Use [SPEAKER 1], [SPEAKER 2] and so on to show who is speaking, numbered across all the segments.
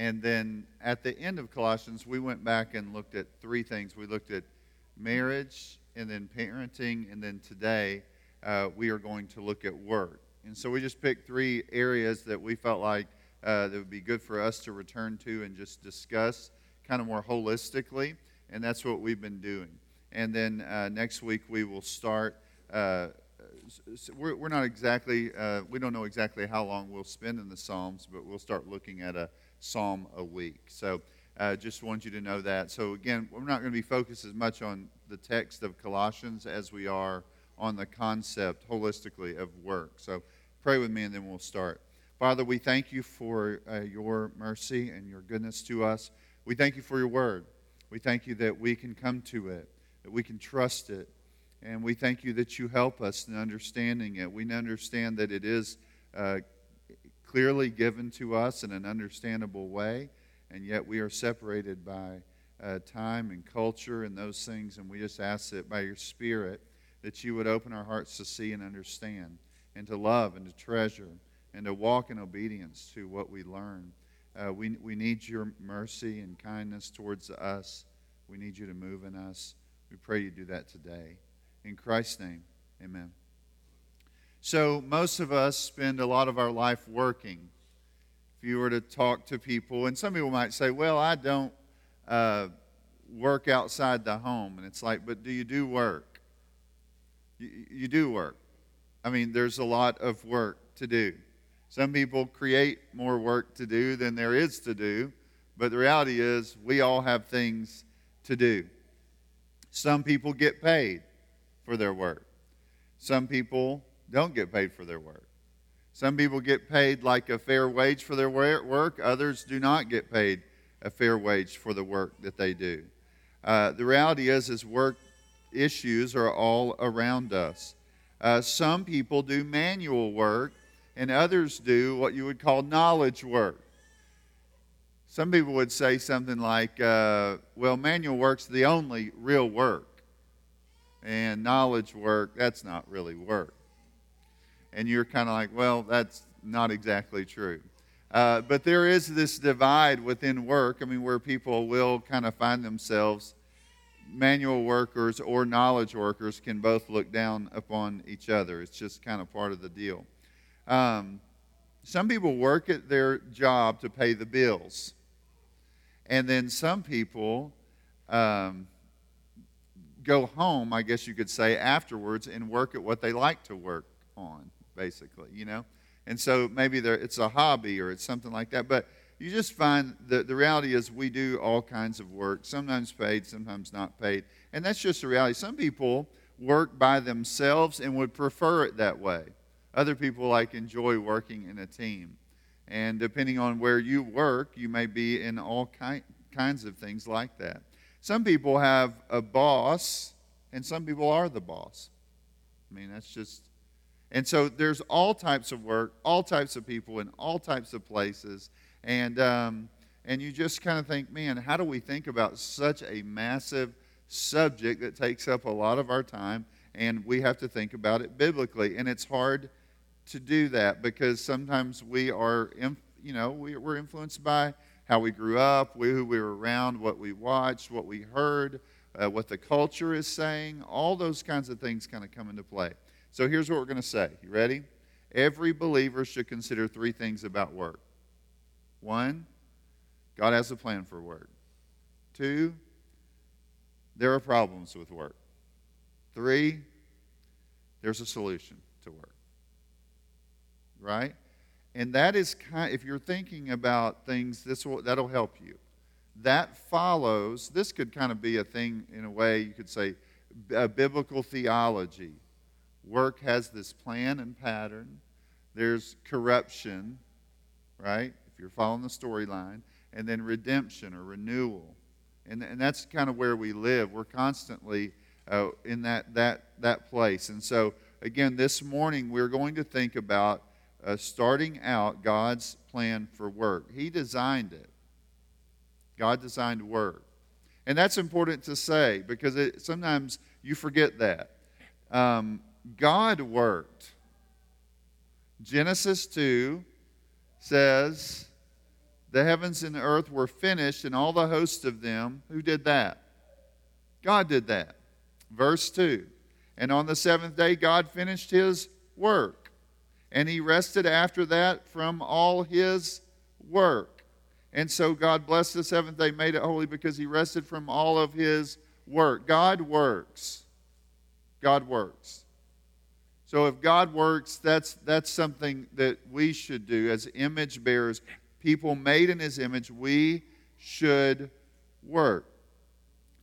[SPEAKER 1] And then at the end of Colossians, we went back and looked at three things. We looked at marriage, and then parenting, and then today uh, we are going to look at work. And so we just picked three areas that we felt like uh, that would be good for us to return to and just discuss kind of more holistically. And that's what we've been doing. And then uh, next week we will start. Uh, we're, we're, not exactly, uh, we don't know exactly how long we'll spend in the Psalms, but we'll start looking at a psalm a week. So uh, just want you to know that. So again, we're not going to be focused as much on the text of Colossians as we are on the concept holistically of work. So pray with me and then we'll start. Father, we thank you for uh, your mercy and your goodness to us. We thank you for your word. We thank you that we can come to it, that we can trust it. And we thank you that you help us in understanding it. We understand that it is uh, clearly given to us in an understandable way, and yet we are separated by uh, time and culture and those things. And we just ask that by your Spirit, that you would open our hearts to see and understand, and to love and to treasure, and to walk in obedience to what we learn. Uh, we, we need your mercy and kindness towards us. We need you to move in us. We pray you do that today. In Christ's name, amen. So, most of us spend a lot of our life working. If you were to talk to people, and some people might say, Well, I don't uh, work outside the home. And it's like, But do you do work? You, you do work. I mean, there's a lot of work to do. Some people create more work to do than there is to do, but the reality is we all have things to do. Some people get paid for their work. Some people don't get paid for their work. Some people get paid like a fair wage for their work, others do not get paid a fair wage for the work that they do. Uh, the reality is, is work issues are all around us. Uh, some people do manual work, and others do what you would call knowledge work. Some people would say something like, uh, well, manual work's the only real work, and knowledge work, that's not really work. And you're kind of like, well, that's not exactly true. Uh, but there is this divide within work, I mean, where people will kind of find themselves manual workers or knowledge workers can both look down upon each other. It's just kind of part of the deal. Um, some people work at their job to pay the bills, and then some people um, go home, I guess you could say, afterwards and work at what they like to work on, basically, you know? And so maybe it's a hobby or it's something like that. But you just find that the reality is we do all kinds of work, sometimes paid, sometimes not paid. And that's just the reality. Some people work by themselves and would prefer it that way. Other people like enjoy working in a team. And depending on where you work, you may be in all ki- kinds of things like that. Some people have a boss, and some people are the boss. I mean, that's just. And so there's all types of work, all types of people in all types of places. And, um, and you just kind of think, man, how do we think about such a massive subject that takes up a lot of our time? And we have to think about it biblically. And it's hard to do that because sometimes we are, you know, we, we're influenced by how we grew up, who we were around, what we watched, what we heard, uh, what the culture is saying. All those kinds of things kind of come into play. So here's what we're going to say. You ready? Every believer should consider three things about work. One, God has a plan for work. Two, there are problems with work. Three, there's a solution to work. Right? And that is kind if you're thinking about things, this will that'll help you. That follows, this could kind of be a thing in a way you could say a biblical theology. Work has this plan and pattern. There's corruption, right? If you're following the storyline, and then redemption or renewal. And, and that's kind of where we live. We're constantly uh, in that, that, that place. And so, again, this morning we're going to think about uh, starting out God's plan for work. He designed it, God designed work. And that's important to say because it, sometimes you forget that. Um, God worked. Genesis 2 says the heavens and the earth were finished, and all the hosts of them, who did that? God did that. Verse 2 And on the seventh day, God finished his work, and he rested after that from all his work. And so God blessed the seventh day, made it holy because he rested from all of his work. God works. God works. So if God works, that's, that's something that we should do as image bearers. People made in his image, we should work.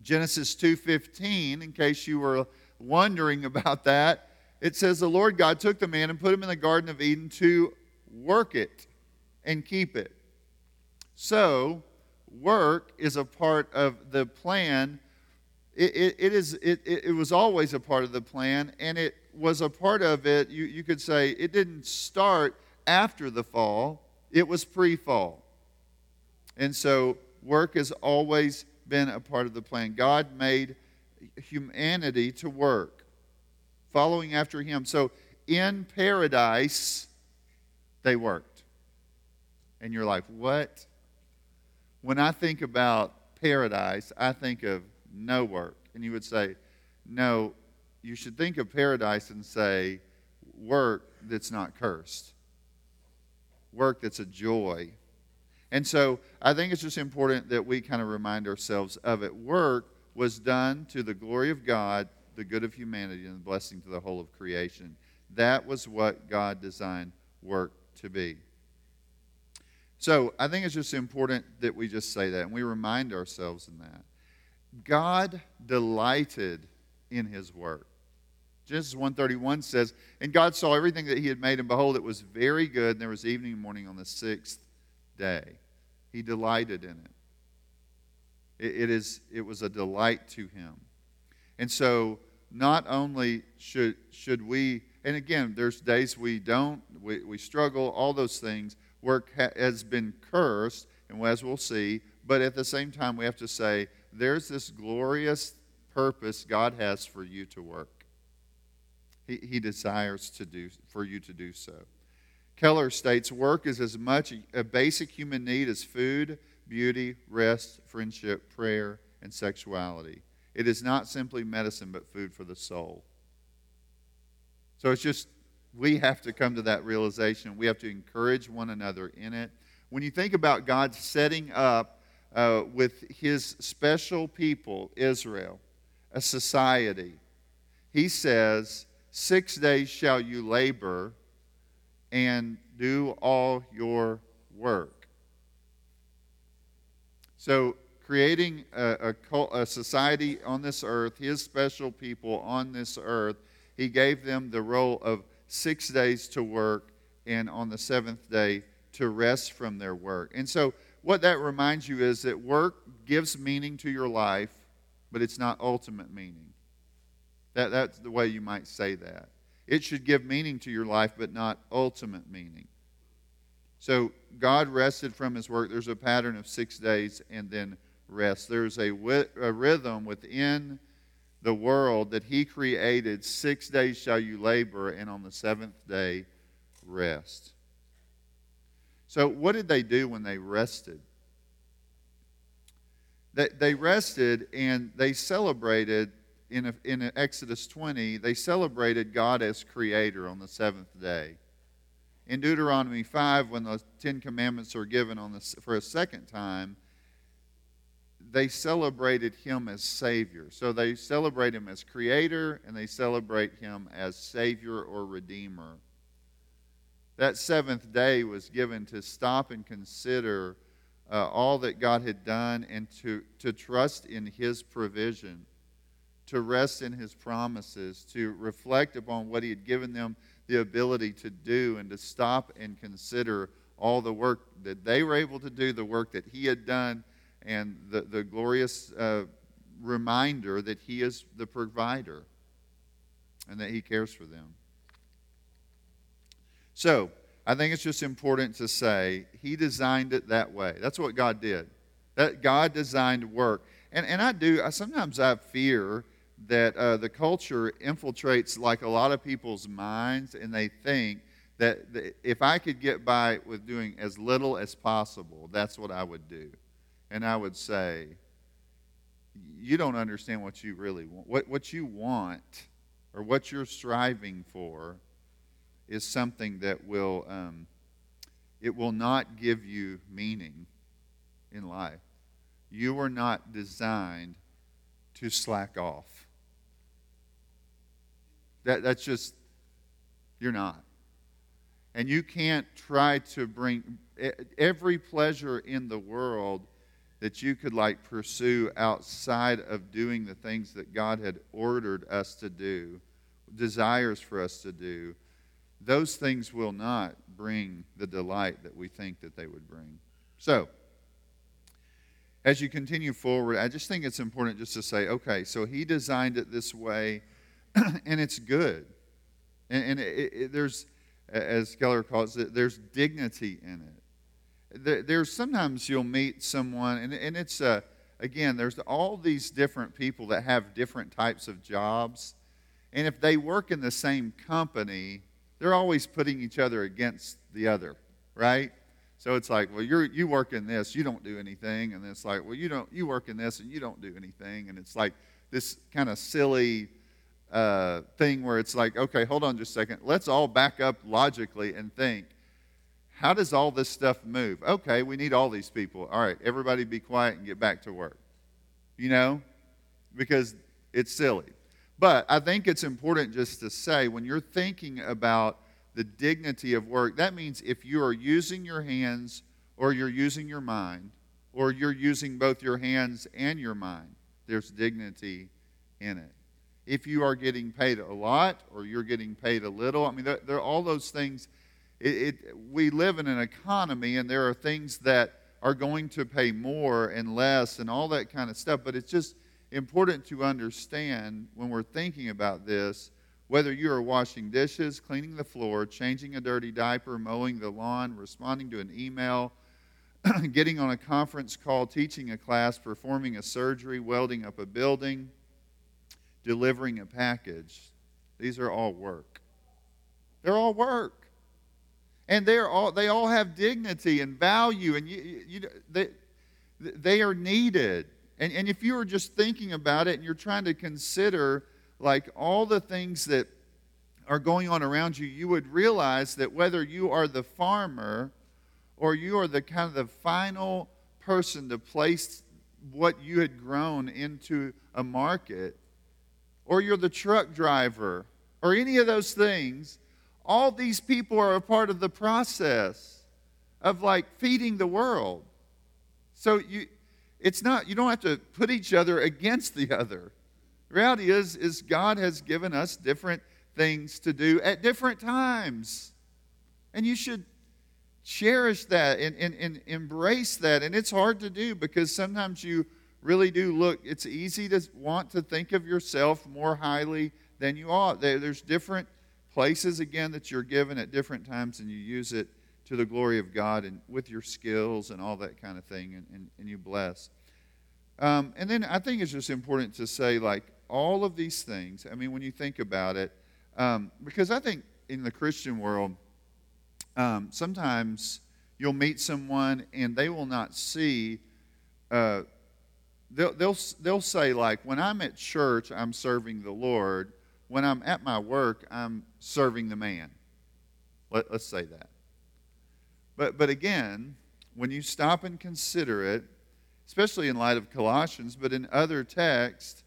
[SPEAKER 1] Genesis 2:15 in case you were wondering about that it says the Lord God took the man and put him in the garden of Eden to work it and keep it. So, work is a part of the plan. It, it, it is, it, it was always a part of the plan, and it was a part of it. You, you could say it didn't start after the fall, it was pre fall. And so, work has always been a part of the plan. God made humanity to work, following after Him. So, in paradise, they worked. And you're like, what? When I think about paradise, I think of no work. And you would say, no, you should think of paradise and say, work that's not cursed, work that's a joy. And so I think it's just important that we kind of remind ourselves of it. Work was done to the glory of God, the good of humanity, and the blessing to the whole of creation. That was what God designed work to be. So I think it's just important that we just say that and we remind ourselves in that. God delighted in his work. Genesis 131 says, And God saw everything that he had made, and behold, it was very good, and there was evening and morning on the sixth day. He delighted in it. it. It, is, it was a delight to him. And so, not only should, should we, and again, there's days we don't, we, we struggle, all those things, work ha- has been cursed, and as we'll see, but at the same time, we have to say, there's this glorious purpose God has for you to work. He, he desires to do, for you to do so. Keller states work is as much a basic human need as food, beauty, rest, friendship, prayer, and sexuality. It is not simply medicine, but food for the soul. So it's just, we have to come to that realization. We have to encourage one another in it. When you think about God setting up uh, with his special people, Israel, a society, he says, Six days shall you labor and do all your work. So, creating a, a, a, society on this earth, his special people on this earth, he gave them the role of six days to work and on the seventh day to rest from their work. And so, what that reminds you is that work gives meaning to your life, but it's not ultimate meaning. That, that's the way you might say that. It should give meaning to your life, but not ultimate meaning. So God rested from his work. There's a pattern of six days and then rest. There's a, a rhythm within the world that he created. Six days shall you labor, and on the seventh day, rest. So, what did they do when they rested? They, they rested and they celebrated in, a, in Exodus 20, they celebrated God as creator on the seventh day. In Deuteronomy 5, when the Ten Commandments are given on the, for a second time, they celebrated him as Savior. So they celebrate him as Creator and they celebrate him as Savior or Redeemer. That seventh day was given to stop and consider uh, all that God had done and to, to trust in his provision to rest in his promises, to reflect upon what he had given them the ability to do, and to stop and consider all the work that they were able to do, the work that he had done, and the, the glorious uh, reminder that he is the provider and that he cares for them. So, I think it's just important to say he designed it that way. That's what God did. That God designed work. And, and I do, I, sometimes I fear that uh, the culture infiltrates like a lot of people's minds, and they think that, that if I could get by with doing as little as possible, that's what I would do. And I would say, you don't understand what you really want. What, what you want or what you're striving for is something that will, um, it will not give you meaning in life. You are not designed to slack off. That, that's just, you're not. And you can't try to bring every pleasure in the world that you could like pursue outside of doing the things that God had ordered us to do, desires for us to do, those things will not bring the delight that we think that they would bring. So, as you continue forward, I just think it's important just to say, okay, so he designed it this way, and it's good. And, and it, it, there's, as Keller calls it, there's dignity in it. There, there's sometimes you'll meet someone, and, and it's, uh, again, there's all these different people that have different types of jobs. And if they work in the same company, they're always putting each other against the other, right? So it's like, well, you're you work in this, you don't do anything, and it's like, well, you don't you work in this and you don't do anything, and it's like this kind of silly uh, thing where it's like, okay, hold on just a second, let's all back up logically and think, how does all this stuff move? Okay, we need all these people. All right, everybody be quiet and get back to work. You know, because it's silly. But I think it's important just to say when you're thinking about the dignity of work. That means if you are using your hands or you're using your mind, or you're using both your hands and your mind, there's dignity in it. If you are getting paid a lot or you're getting paid a little, I mean, there, there are all those things. It, it, we live in an economy, and there are things that are going to pay more and less and all that kind of stuff, but it's just important to understand when we're thinking about this whether you are washing dishes, cleaning the floor, changing a dirty diaper, mowing the lawn, responding to an email, getting on a conference call, teaching a class, performing a surgery, welding up a building, delivering a package, these are all work. They're all work. And they're all, they all have dignity and value, and you, you, they, they are needed. And, and if you are just thinking about it and you're trying to consider like all the things that are going on around you, you would realize that whether you are the farmer or you are the kind of the final person to place what you had grown into a market, or you're the truck driver, or any of those things, all these people are a part of the process of like feeding the world. So you it's not you don't have to put each other against the other. The reality is, is God has given us different things to do at different times. And you should cherish that and, and, and embrace that. And it's hard to do because sometimes you really do look, it's easy to want to think of yourself more highly than you ought. There's different places, again, that you're given at different times, and you use it to the glory of God and with your skills and all that kind of thing, and, and, and you bless. Um, and then I think it's just important to say, like, all of these things, I mean, when you think about it, um, because I think in the Christian world, um, sometimes you'll meet someone and they will not see, uh, they'll, they'll, they'll say, like, when I'm at church, I'm serving the Lord. When I'm at my work, I'm serving the man. Let, let's say that. But, but again, when you stop and consider it, especially in light of Colossians, but in other texts,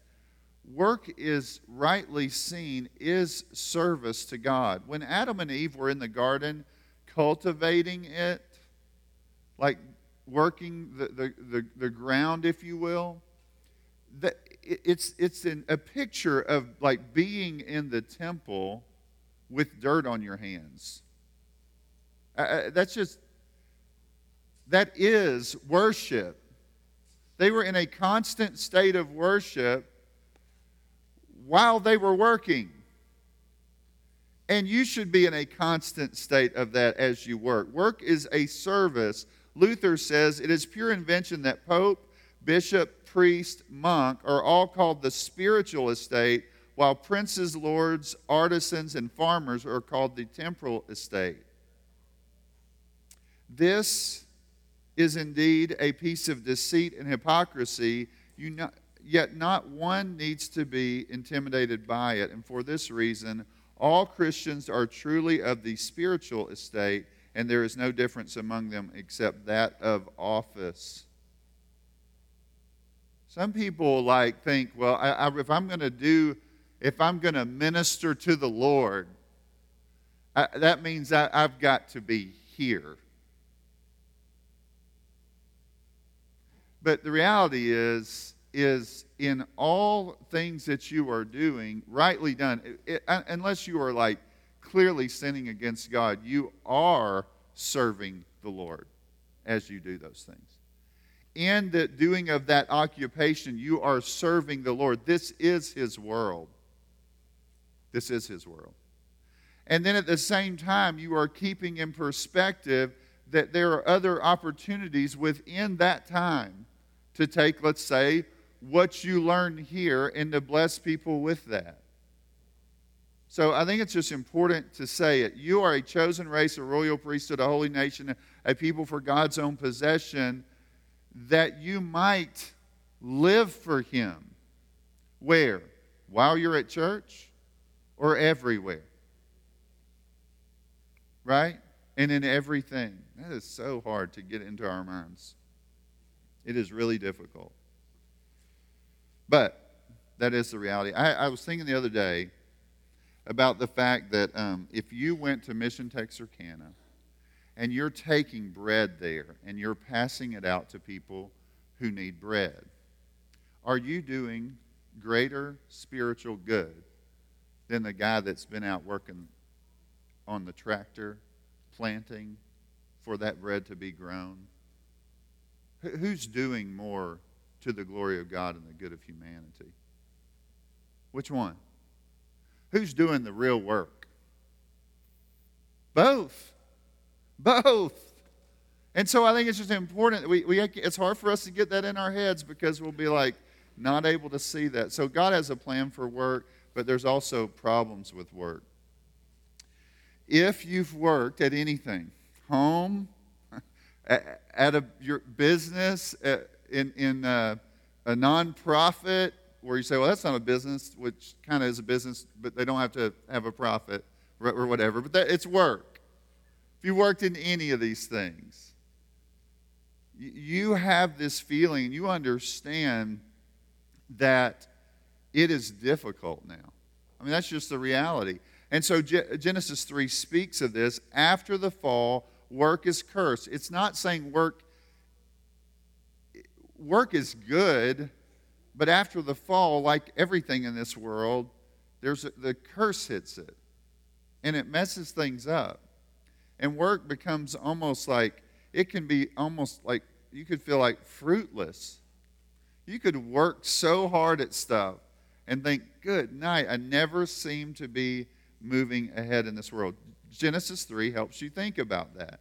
[SPEAKER 1] work is rightly seen is service to God. When Adam and Eve were in the garden cultivating it, like working the, the, the, the ground, if you will, that it's, it's an, a picture of like being in the temple with dirt on your hands. Uh, that's just, that is worship. They were in a constant state of worship while they were working. And you should be in a constant state of that as you work. Work is a service. Luther says it is pure invention that pope, bishop, priest, monk are all called the spiritual estate, while princes, lords, artisans, and farmers are called the temporal estate. This is indeed a piece of deceit and hypocrisy, you not, yet not one needs to be intimidated by it. And for this reason, all Christians are truly of the spiritual estate, and there is no difference among them except that of office. Some people like think, well, I, I, if I'm going to do, if I'm going to minister to the Lord, I, that means I've got to be here. But the reality is, is in all things that you are doing, rightly done, it, it, uh, unless you are like clearly sinning against God, you are serving the Lord as you do those things. In the doing of that occupation, you are serving the Lord. This is His world. This is His world. And then at the same time, you are keeping in perspective that there are other opportunities within that time to take, let's say, what you learn here and to bless people with that. So I think it's just important to say it. You are a chosen race, a royal priesthood, a holy nation, a people for God's own possession, that you might live for Him. Where? While you're at church or everywhere? Right? And in everything. That is so hard to get into our minds. It is really difficult. But that is the reality. I, I was thinking the other day about the fact that um, if you went to Mission Texarkana and you're taking bread there and you're passing it out to people who need bread, are you doing greater spiritual good than the guy that's been out working on the tractor planting for that bread to be grown? Who's doing more to the glory of God and the good of humanity? Which one? Who's doing the real work? Both. Both. And so I think it's just important. We, we, it's hard for us to get that in our heads because we'll be like not able to see that. So God has a plan for work, but there's also problems with work. If you've worked at anything, home, at a your business, at, in, in a, a nonprofit, where you say, well, that's not a business, which kind of is a business, but they don't have to have a profit or whatever. But that, it's work. If you worked in any of these things, you have this feeling, you understand that it is difficult now. I mean, that's just the reality. And so Genesis 3 speaks of this. After the fall, work is cursed. It's not saying work work is good, but after the fall, like everything in this world, there's a, the curse hits it, and it messes things up. And work becomes almost like it can be almost like you could feel like fruitless. You could work so hard at stuff and think, "Good night." I never seem to be moving ahead in this world. Genesis 3 helps you think about that.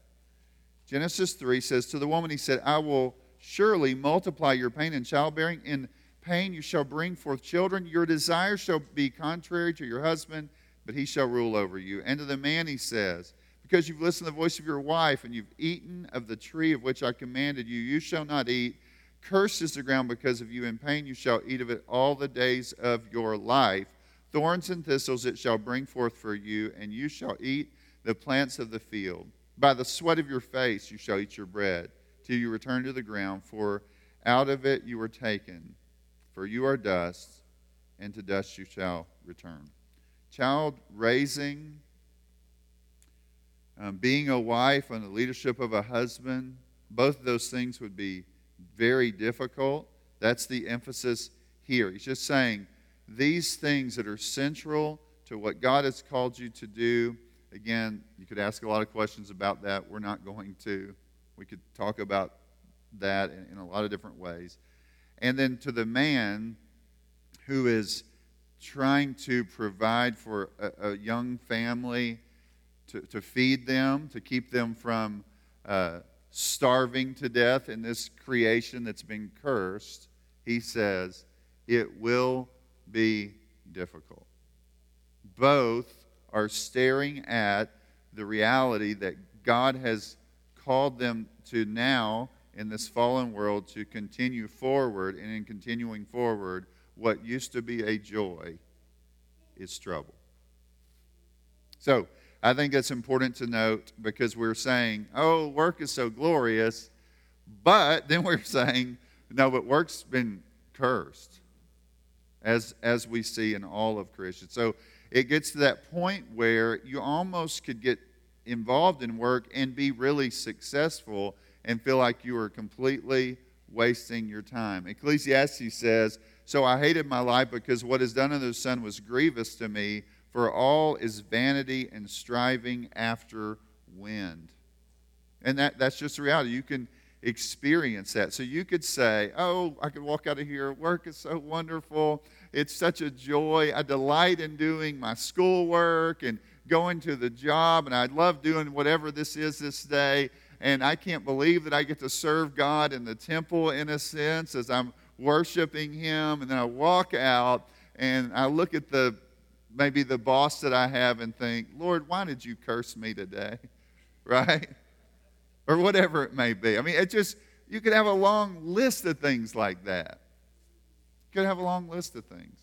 [SPEAKER 1] Genesis 3 says, To the woman he said, I will surely multiply your pain in childbearing. In pain you shall bring forth children. Your desire shall be contrary to your husband, but he shall rule over you. And to the man he says, Because you've listened to the voice of your wife, and you've eaten of the tree of which I commanded you, you shall not eat. Cursed is the ground because of you. In pain you shall eat of it all the days of your life. Thorns and thistles it shall bring forth for you, and you shall eat the plants of the field. By the sweat of your face you shall eat your bread, till you return to the ground, for out of it you were taken. For you are dust, and to dust you shall return. Child raising, um, being a wife, and the leadership of a husband, both of those things would be very difficult. That's the emphasis here. He's just saying, these things that are central to what God has called you to do. Again, you could ask a lot of questions about that. We're not going to. We could talk about that in, in a lot of different ways. And then to the man who is trying to provide for a, a young family, to, to feed them, to keep them from uh, starving to death in this creation that's been cursed, he says, it will be difficult. Both are staring at the reality that God has called them to now in this fallen world to continue forward, and in continuing forward, what used to be a joy is trouble. So, I think it's important to note because we're saying, oh, work is so glorious, but then we're saying, no, but work's been cursed, as, as we see in all of creation. So it gets to that point where you almost could get involved in work and be really successful and feel like you are completely wasting your time. Ecclesiastes says, So I hated my life because what is done under the sun was grievous to me, for all is vanity and striving after wind. And that, that's just the reality. You can experience that. So you could say, Oh, I could walk out of here. Work is so wonderful. It's such a joy. I delight in doing my schoolwork and going to the job, and I love doing whatever this is this day. And I can't believe that I get to serve God in the temple in a sense as I'm worshiping Him. And then I walk out and I look at the maybe the boss that I have and think, Lord, why did you curse me today? Right? Or whatever it may be. I mean, it just, you could have a long list of things like that. Could have a long list of things.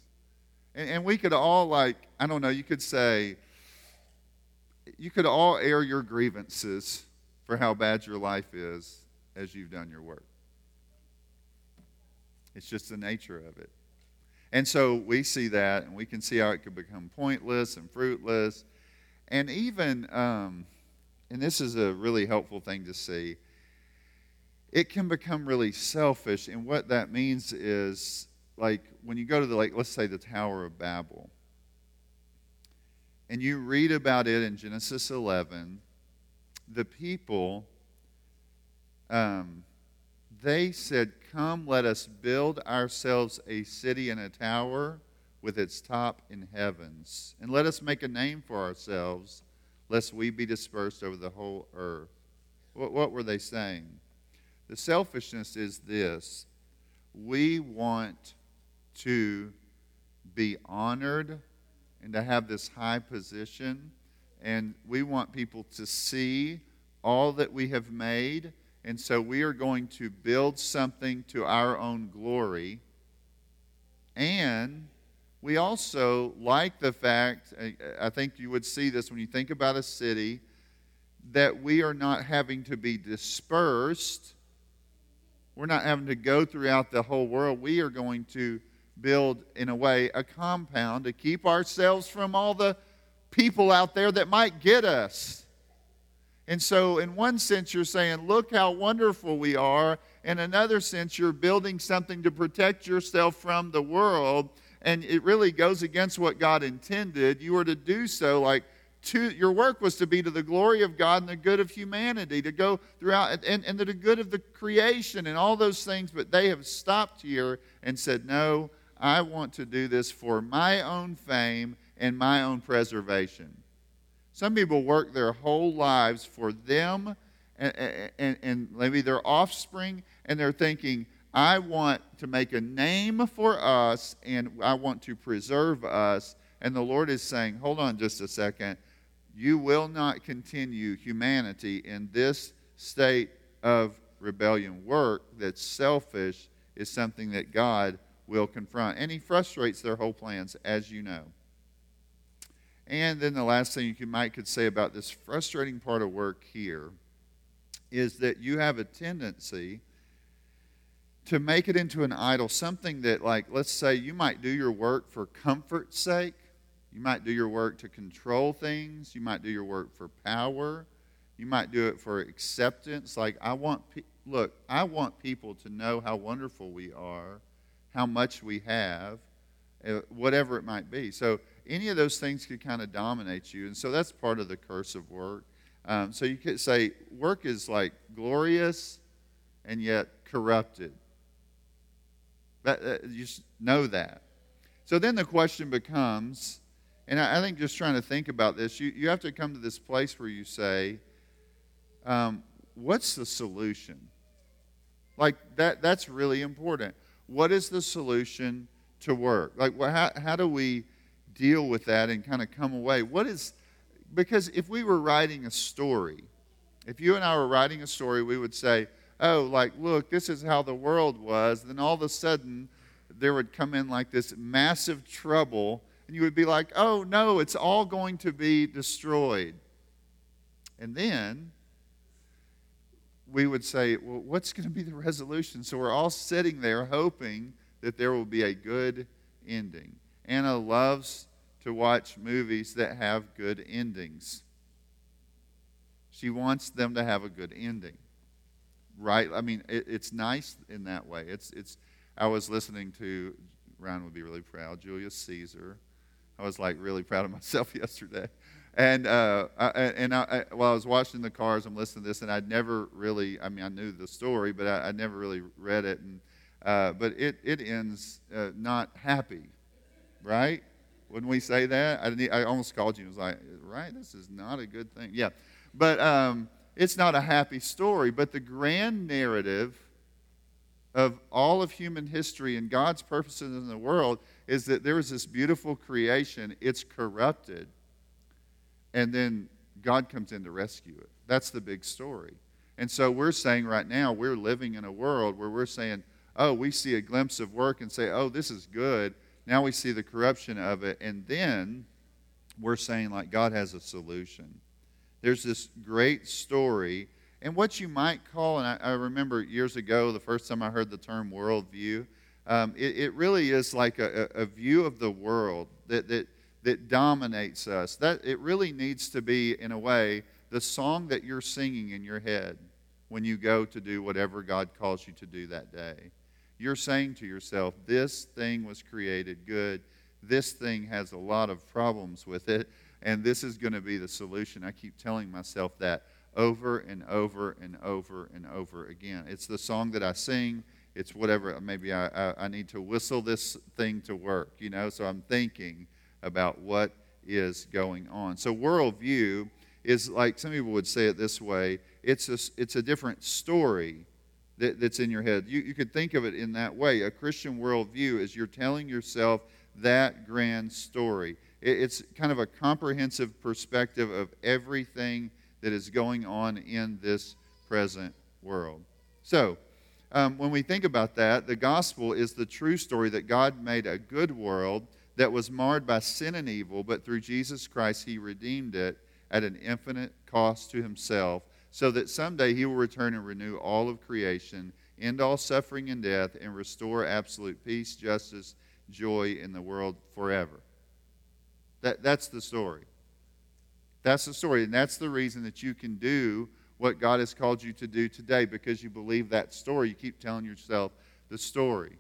[SPEAKER 1] And, and we could all, like, I don't know, you could say, you could all air your grievances for how bad your life is as you've done your work. It's just the nature of it. And so we see that, and we can see how it could become pointless and fruitless. And even, um, and this is a really helpful thing to see, it can become really selfish. And what that means is, like, when you go to the, like, let's say the Tower of Babel, and you read about it in Genesis 11, the people, um, they said, Come, let us build ourselves a city and a tower with its top in heavens, and let us make a name for ourselves, lest we be dispersed over the whole earth. What, what were they saying? The selfishness is this we want to be honored and to have this high position, and we want people to see all that we have made and so we are going to build something to our own glory. And we also like the fact, I think you would see this when you think about a city, that we are not having to be dispersed. We're not having to go throughout the whole world. We are going to build, in a way, a compound to keep ourselves from all the people out there that might get us. And so, in one sense, you're saying, Look how wonderful we are. In another sense, you're building something to protect yourself from the world. And it really goes against what God intended. You were to do so like, to, your work was to be to the glory of God and the good of humanity, to go throughout and, and the good of the creation and all those things. But they have stopped here and said, No, I want to do this for my own fame and my own preservation. Some people work their whole lives for them and, and, and maybe their offspring, and they're thinking, I want to make a name for us and I want to preserve us. And the Lord is saying, hold on just a second. You will not continue humanity in this state of rebellion. Work that's selfish is something that God will confront. And He frustrates their whole plans, as you know. And then the last thing you might could say about this frustrating part of work here is that you have a tendency to make it into an idol, something that, like, let's say you might do your work for comfort's sake. You might do your work to control things. You might do your work for power. You might do it for acceptance. Like, I want, pe- look, I want people to know how wonderful we are, how much we have, uh, whatever it might be. So, any of those things could kind of dominate you. And so that's part of the curse of work. Um, so you could say work is like glorious and yet corrupted. That, that, you know that. So then the question becomes, and I, I, think just trying to think about this, you, you have to come to this place where you say, um, what's the solution? Like that, that's really important. What is the solution to work? Like, well, how, how do we deal with that and kind of come away. What is, because if we were writing a story, if you and I were writing a story, we would say, oh, like, look, this is how the world was. Then all of a sudden, there would come in like this massive trouble, and you would be like, oh, no, it's all going to be destroyed. And then we would say, well, what's going to be the resolution? So we're all sitting there hoping that there will be a good ending. Anna loves to watch movies that have good endings. She wants them to have a good ending. Right? I mean, it, it's nice in that way. It's, it's, I was listening to, Ryan would be really proud, Julius Caesar. I was like really proud of myself yesterday. And, uh, I, and I, I, while I was watching the cars, I'm listening to this, and I'd never really, I mean, I knew the story, but I, I never really read it. And, uh, but it, it ends uh, not happy, right? Wouldn't we say that? I, I almost called you and was like, right, this is not a good thing. Yeah. But um, it's not a happy story. But the grand narrative of all of human history and God's purposes in the world is that there is this beautiful creation. It's corrupted and then God comes in to rescue it. That's the big story. And so we're saying right now, we're living in a world where we're saying, oh, we see a glimpse of work and say, oh, this is good. Now we see the corruption of it. And then we're saying, like, God has a solution. There's this great story. And what you might call, and I, I remember years ago, the first time I heard the term worldview, um, it, it, really is like a, a, view of the world that, that that dominates us. That it really needs to be, in a way, the song that you're singing in your head when you go to do whatever God calls you to do that day. You're saying to yourself, This thing was created good. This thing has a lot of problems with it, and this is going to be the solution. I keep telling myself that over and over and over and over again. It's the song that I sing. It's whatever. Maybe I, I, I need to whistle this thing to work, you know, so I'm thinking about what is going on. So, worldview is like some people would say it this way it's a, it's a different story that, that's in your head. You, you could think of it in that way. A Christian worldview is you're telling yourself that grand story. It, it's kind of a comprehensive perspective of everything that is going on in this present world. So, um, when we think about that, the gospel is the true story that God made a good world that was marred by sin and evil, but through Jesus Christ he redeemed it at an infinite cost to himself, so that someday he will return and renew all of creation, end all suffering and death, and restore absolute peace, justice, joy in the world forever. That, that's the story. That's the story, and that's the reason that you can do what God has called you to do today because you believe that story. You keep telling yourself the story.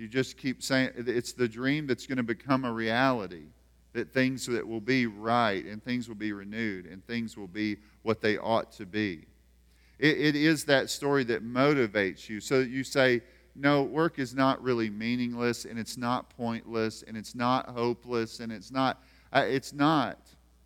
[SPEAKER 1] You just keep saying it's the dream that's going to become a reality. That things that will be right and things will be renewed and things will be what they ought to be. it, it is that story that motivates you so that you say, no, work is not really meaningless and it's not pointless and it's not hopeless and it's not, uh, it's not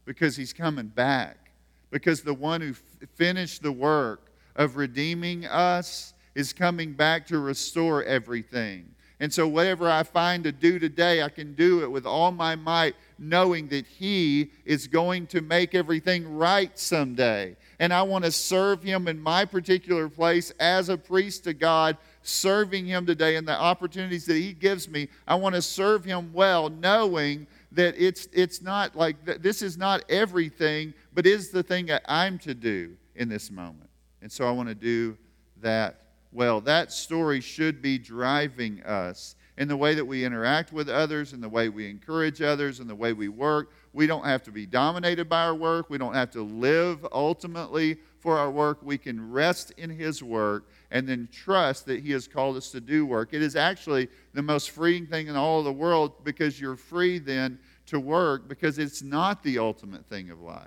[SPEAKER 1] because he's coming back. Because the one who f- finished the work of redeeming us is coming back to restore everything. And so, whatever I find to do today, I can do it with all my might, knowing that He is going to make everything right someday. And I want to serve Him in my particular place as a priest to God, serving Him today and the opportunities that He gives me. I want to serve Him well, knowing that it's, it's not like this is not everything, but is the thing that I'm to do in this moment. And so, I want to do that well. That story should be driving us in the way that we interact with others, in the way we encourage others, in the way we work. We don't have to be dominated by our work. We don't have to live ultimately for our work. We can rest in His work and then trust that He has called us to do work. It is actually the most freeing thing in all of the world because you're free then to work because it's not the ultimate thing of life.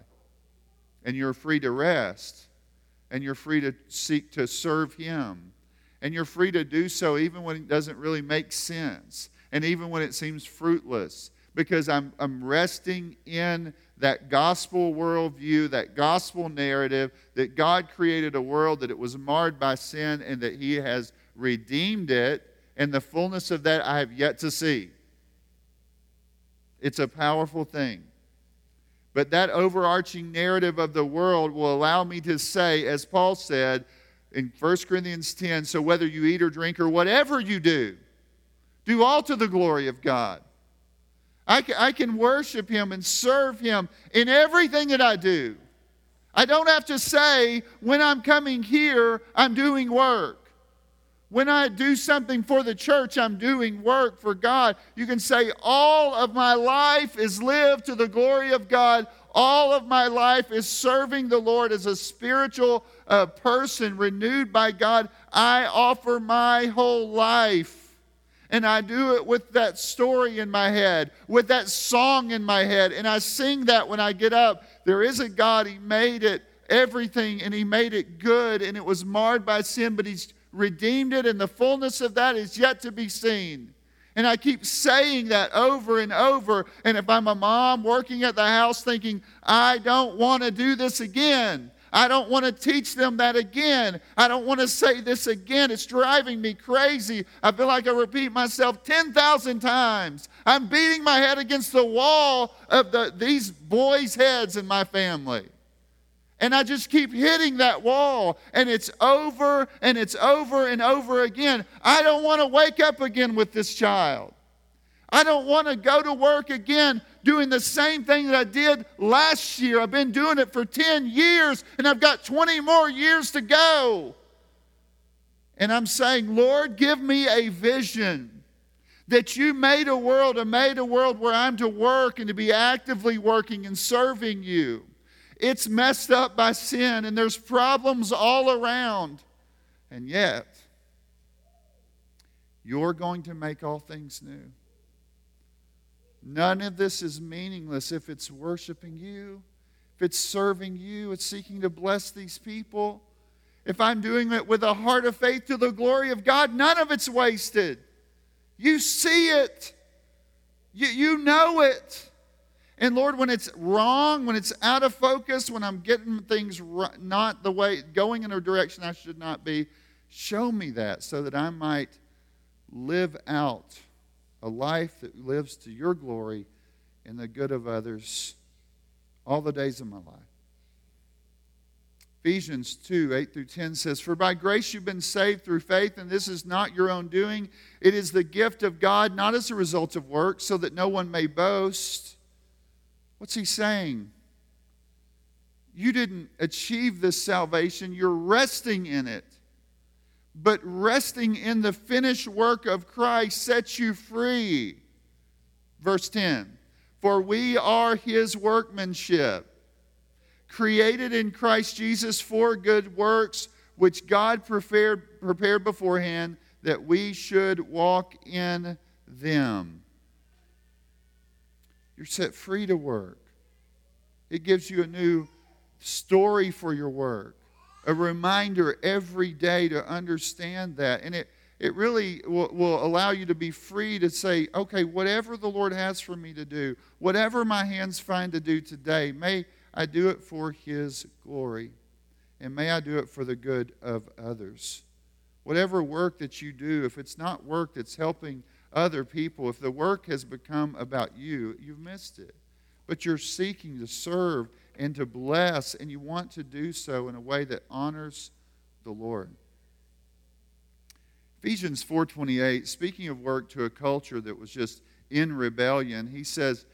[SPEAKER 1] And you're free to rest and you're free to seek to serve Him and you're free to do so even when it doesn't really make sense and even when it seems fruitless because I'm, I'm resting in that gospel worldview, that gospel narrative that God created a world that it was marred by sin and that He has redeemed it, and the fullness of that I have yet to see. It's a powerful thing. But that overarching narrative of the world will allow me to say, as Paul said in 1 Corinthians 10 so whether you eat or drink or whatever you do, do all to the glory of God. I can, I can worship Him and serve Him in everything that I do. I don't have to say, when I'm coming here, I'm doing work. When I do something for the church, I'm doing work for God. You can say, All of my life is lived to the glory of God. All of my life is serving the Lord as a spiritual uh, person renewed by God. I offer my whole life. And I do it with that story in my head, with that song in my head. And I sing that when I get up. There is a God, He made it everything, and He made it good, and it was marred by sin, but He's redeemed it, and the fullness of that is yet to be seen. And I keep saying that over and over. And if I'm a mom working at the house thinking, I don't want to do this again, I don't want to teach them that again. I don't want to say this again. It's driving me crazy. I feel like I repeat myself 10,000 times. I'm beating my head against the wall of the, these boys' heads in my family. And I just keep hitting that wall, and it's over and it's over and over again. I don't want to wake up again with this child. I don't want to go to work again doing the same thing that I did last year. I've been doing it for 10 years, and I've got 20 more years to go. And I'm saying, Lord, give me a vision that you made a world and made a world where I'm to work and to be actively working and serving you. It's messed up by sin and there's problems all around. And yet, you're going to make all things new. None of this is meaningless if it's worshiping you, if it's serving you, it's seeking to bless these people. If I'm doing it with a heart of faith to the glory of God, none of it's wasted. You see it, you, you know it. And Lord, when it's wrong, when it's out of focus, when I'm getting things not the way, going in a direction I should not be, show me that so that I might live out a life that lives to your glory and the good of others all the days of my life. Ephesians 2 8 through 10 says, For by grace you've been saved through faith, and this is not your own doing. It is the gift of God, not as a result of work, so that no one may boast. What's he saying? You didn't achieve this salvation, you're resting in it. But resting in the finished work of Christ sets you free. Verse 10 For we are his workmanship, created in Christ Jesus for good works, which God prepared, prepared beforehand that we should walk in them. You're set free to work. It gives you a new story for your work, a reminder every day to understand that. And it, it really will, will allow you to be free to say, okay, whatever the Lord has for me to do, whatever my hands find to do today, may I do it for His glory. And may I do it for the good of others. Whatever work that you do, if it's not work that's helping other people. If the work has become about you, you've missed it. But you're seeking to serve and to bless, and you want to do so in a way that honors the Lord. Ephesians 4:28, speaking of work to a culture that was just in rebellion, he says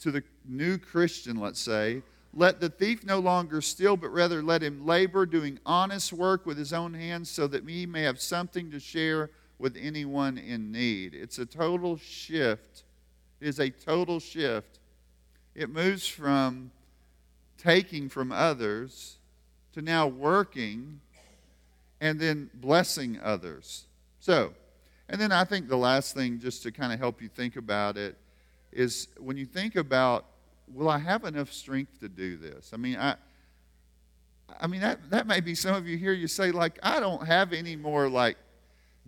[SPEAKER 1] to the new Christian, let's say, let the thief no longer steal, but rather let him labor, doing honest work with his own hands, so that he may have something to share with anyone in need. It's a total shift. It is a total shift. It moves from taking from others to now working and then blessing others. So, and then I think the last thing, just to kind of help you think about it, is when you think about, will I have enough strength to do this? I mean, I, I mean that that may be some of you here. You say like, I don't have any more like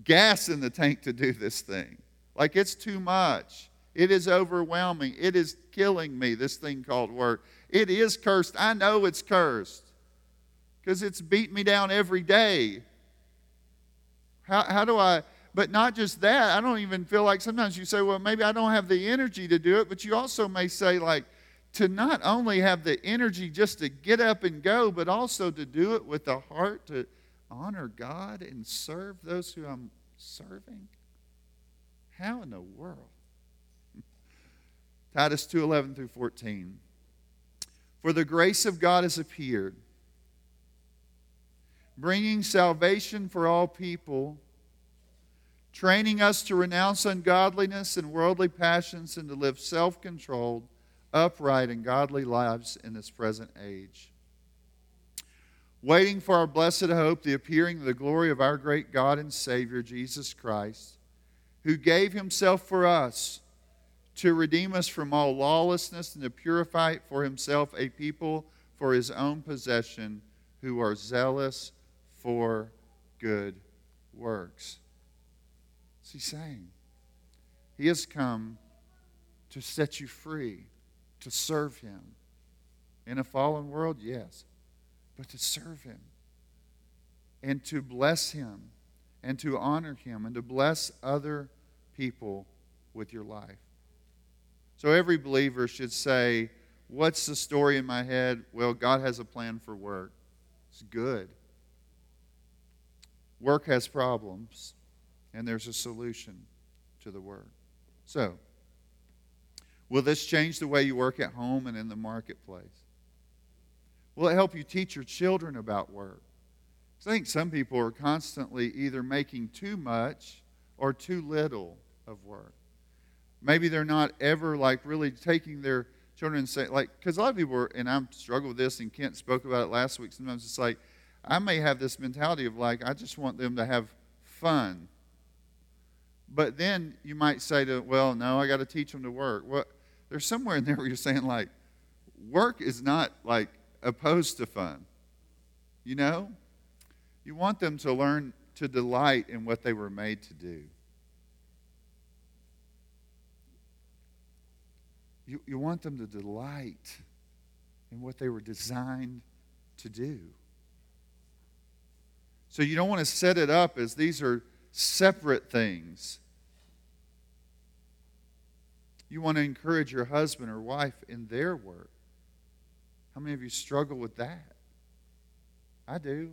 [SPEAKER 1] gas in the tank to do this thing. Like it's too much. It is overwhelming. It is killing me, this thing called work. It is cursed. I know it's cursed because it's beat me down every day. How, how do I but not just that. I don't even feel like sometimes you say, well, maybe I don't have the energy to do it, but you also may say, like, to not only have the energy just to get up and go, but also to do it with the heart to honor God and serve those who I'm serving. How in the world? Titus 2:11 through 14. For the grace of God has appeared, bringing salvation for all people, training us to renounce ungodliness and worldly passions and to live self-controlled, upright and godly lives in this present age. Waiting for our blessed hope, the appearing of the glory of our great God and Savior Jesus Christ, who gave himself for us to redeem us from all lawlessness and to purify for himself a people for his own possession who are zealous for good works. What's he saying? He has come to set you free, to serve him. In a fallen world, yes, but to serve him and to bless him and to honor him and to bless other people with your life. So every believer should say, What's the story in my head? Well, God has a plan for work. It's good. Work has problems, and there's a solution to the work. So, will this change the way you work at home and in the marketplace? Will it help you teach your children about work? I think some people are constantly either making too much or too little of work. Maybe they're not ever like really taking their children and say like because a lot of people are, and I'm struggle with this and Kent spoke about it last week. Sometimes it's like I may have this mentality of like I just want them to have fun. But then you might say to well no I got to teach them to work. Well, there's somewhere in there where you're saying like work is not like opposed to fun. You know, you want them to learn to delight in what they were made to do. You, you want them to delight in what they were designed to do. So you don't want to set it up as these are separate things. You want to encourage your husband or wife in their work. How many of you struggle with that? I do.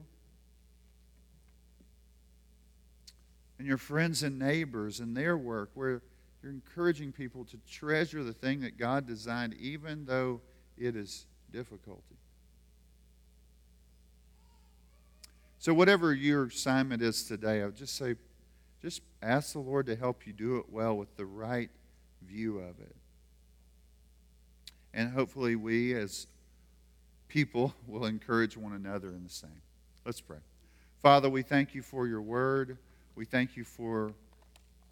[SPEAKER 1] And your friends and neighbors and their work, where you're encouraging people to treasure the thing that God designed, even though it is difficulty. So, whatever your assignment is today, I would just say, just ask the Lord to help you do it well with the right view of it. And hopefully, we as people will encourage one another in the same. Let's pray. Father, we thank you for your word. We thank you for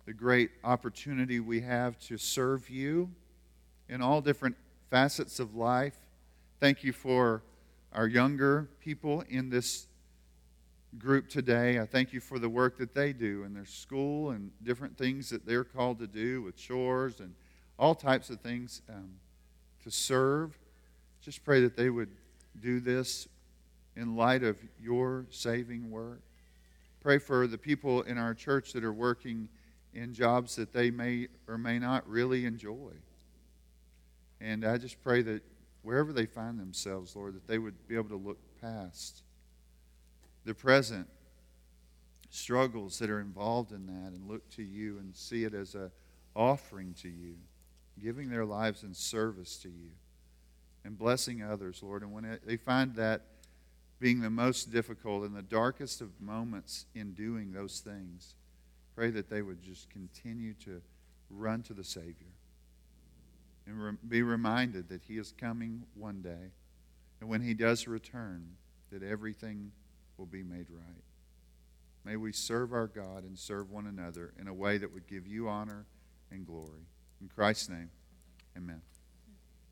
[SPEAKER 1] the great opportunity we have to serve you in all different facets of life. Thank you for our younger people in this group today. I thank you for the work that they do in their school and different things that they're called to do with chores and all types of things um, to serve. Just pray that they would do this in light of your saving work. Pray for the people in our church that are working in jobs that they may or may not really enjoy. And I just pray that wherever they find themselves, Lord, that they would be able to look past the present struggles that are involved in that and look to you and see it as an offering to you, giving their lives in service to you and blessing others, Lord. And when they find that being the most difficult and the darkest of moments in doing those things, Pray that they would just continue to run to the Savior and re- be reminded that He is coming one day. And when He does return, that everything will be made right. May we serve our God and serve one another in a way that would give you honor and glory. In Christ's name, amen.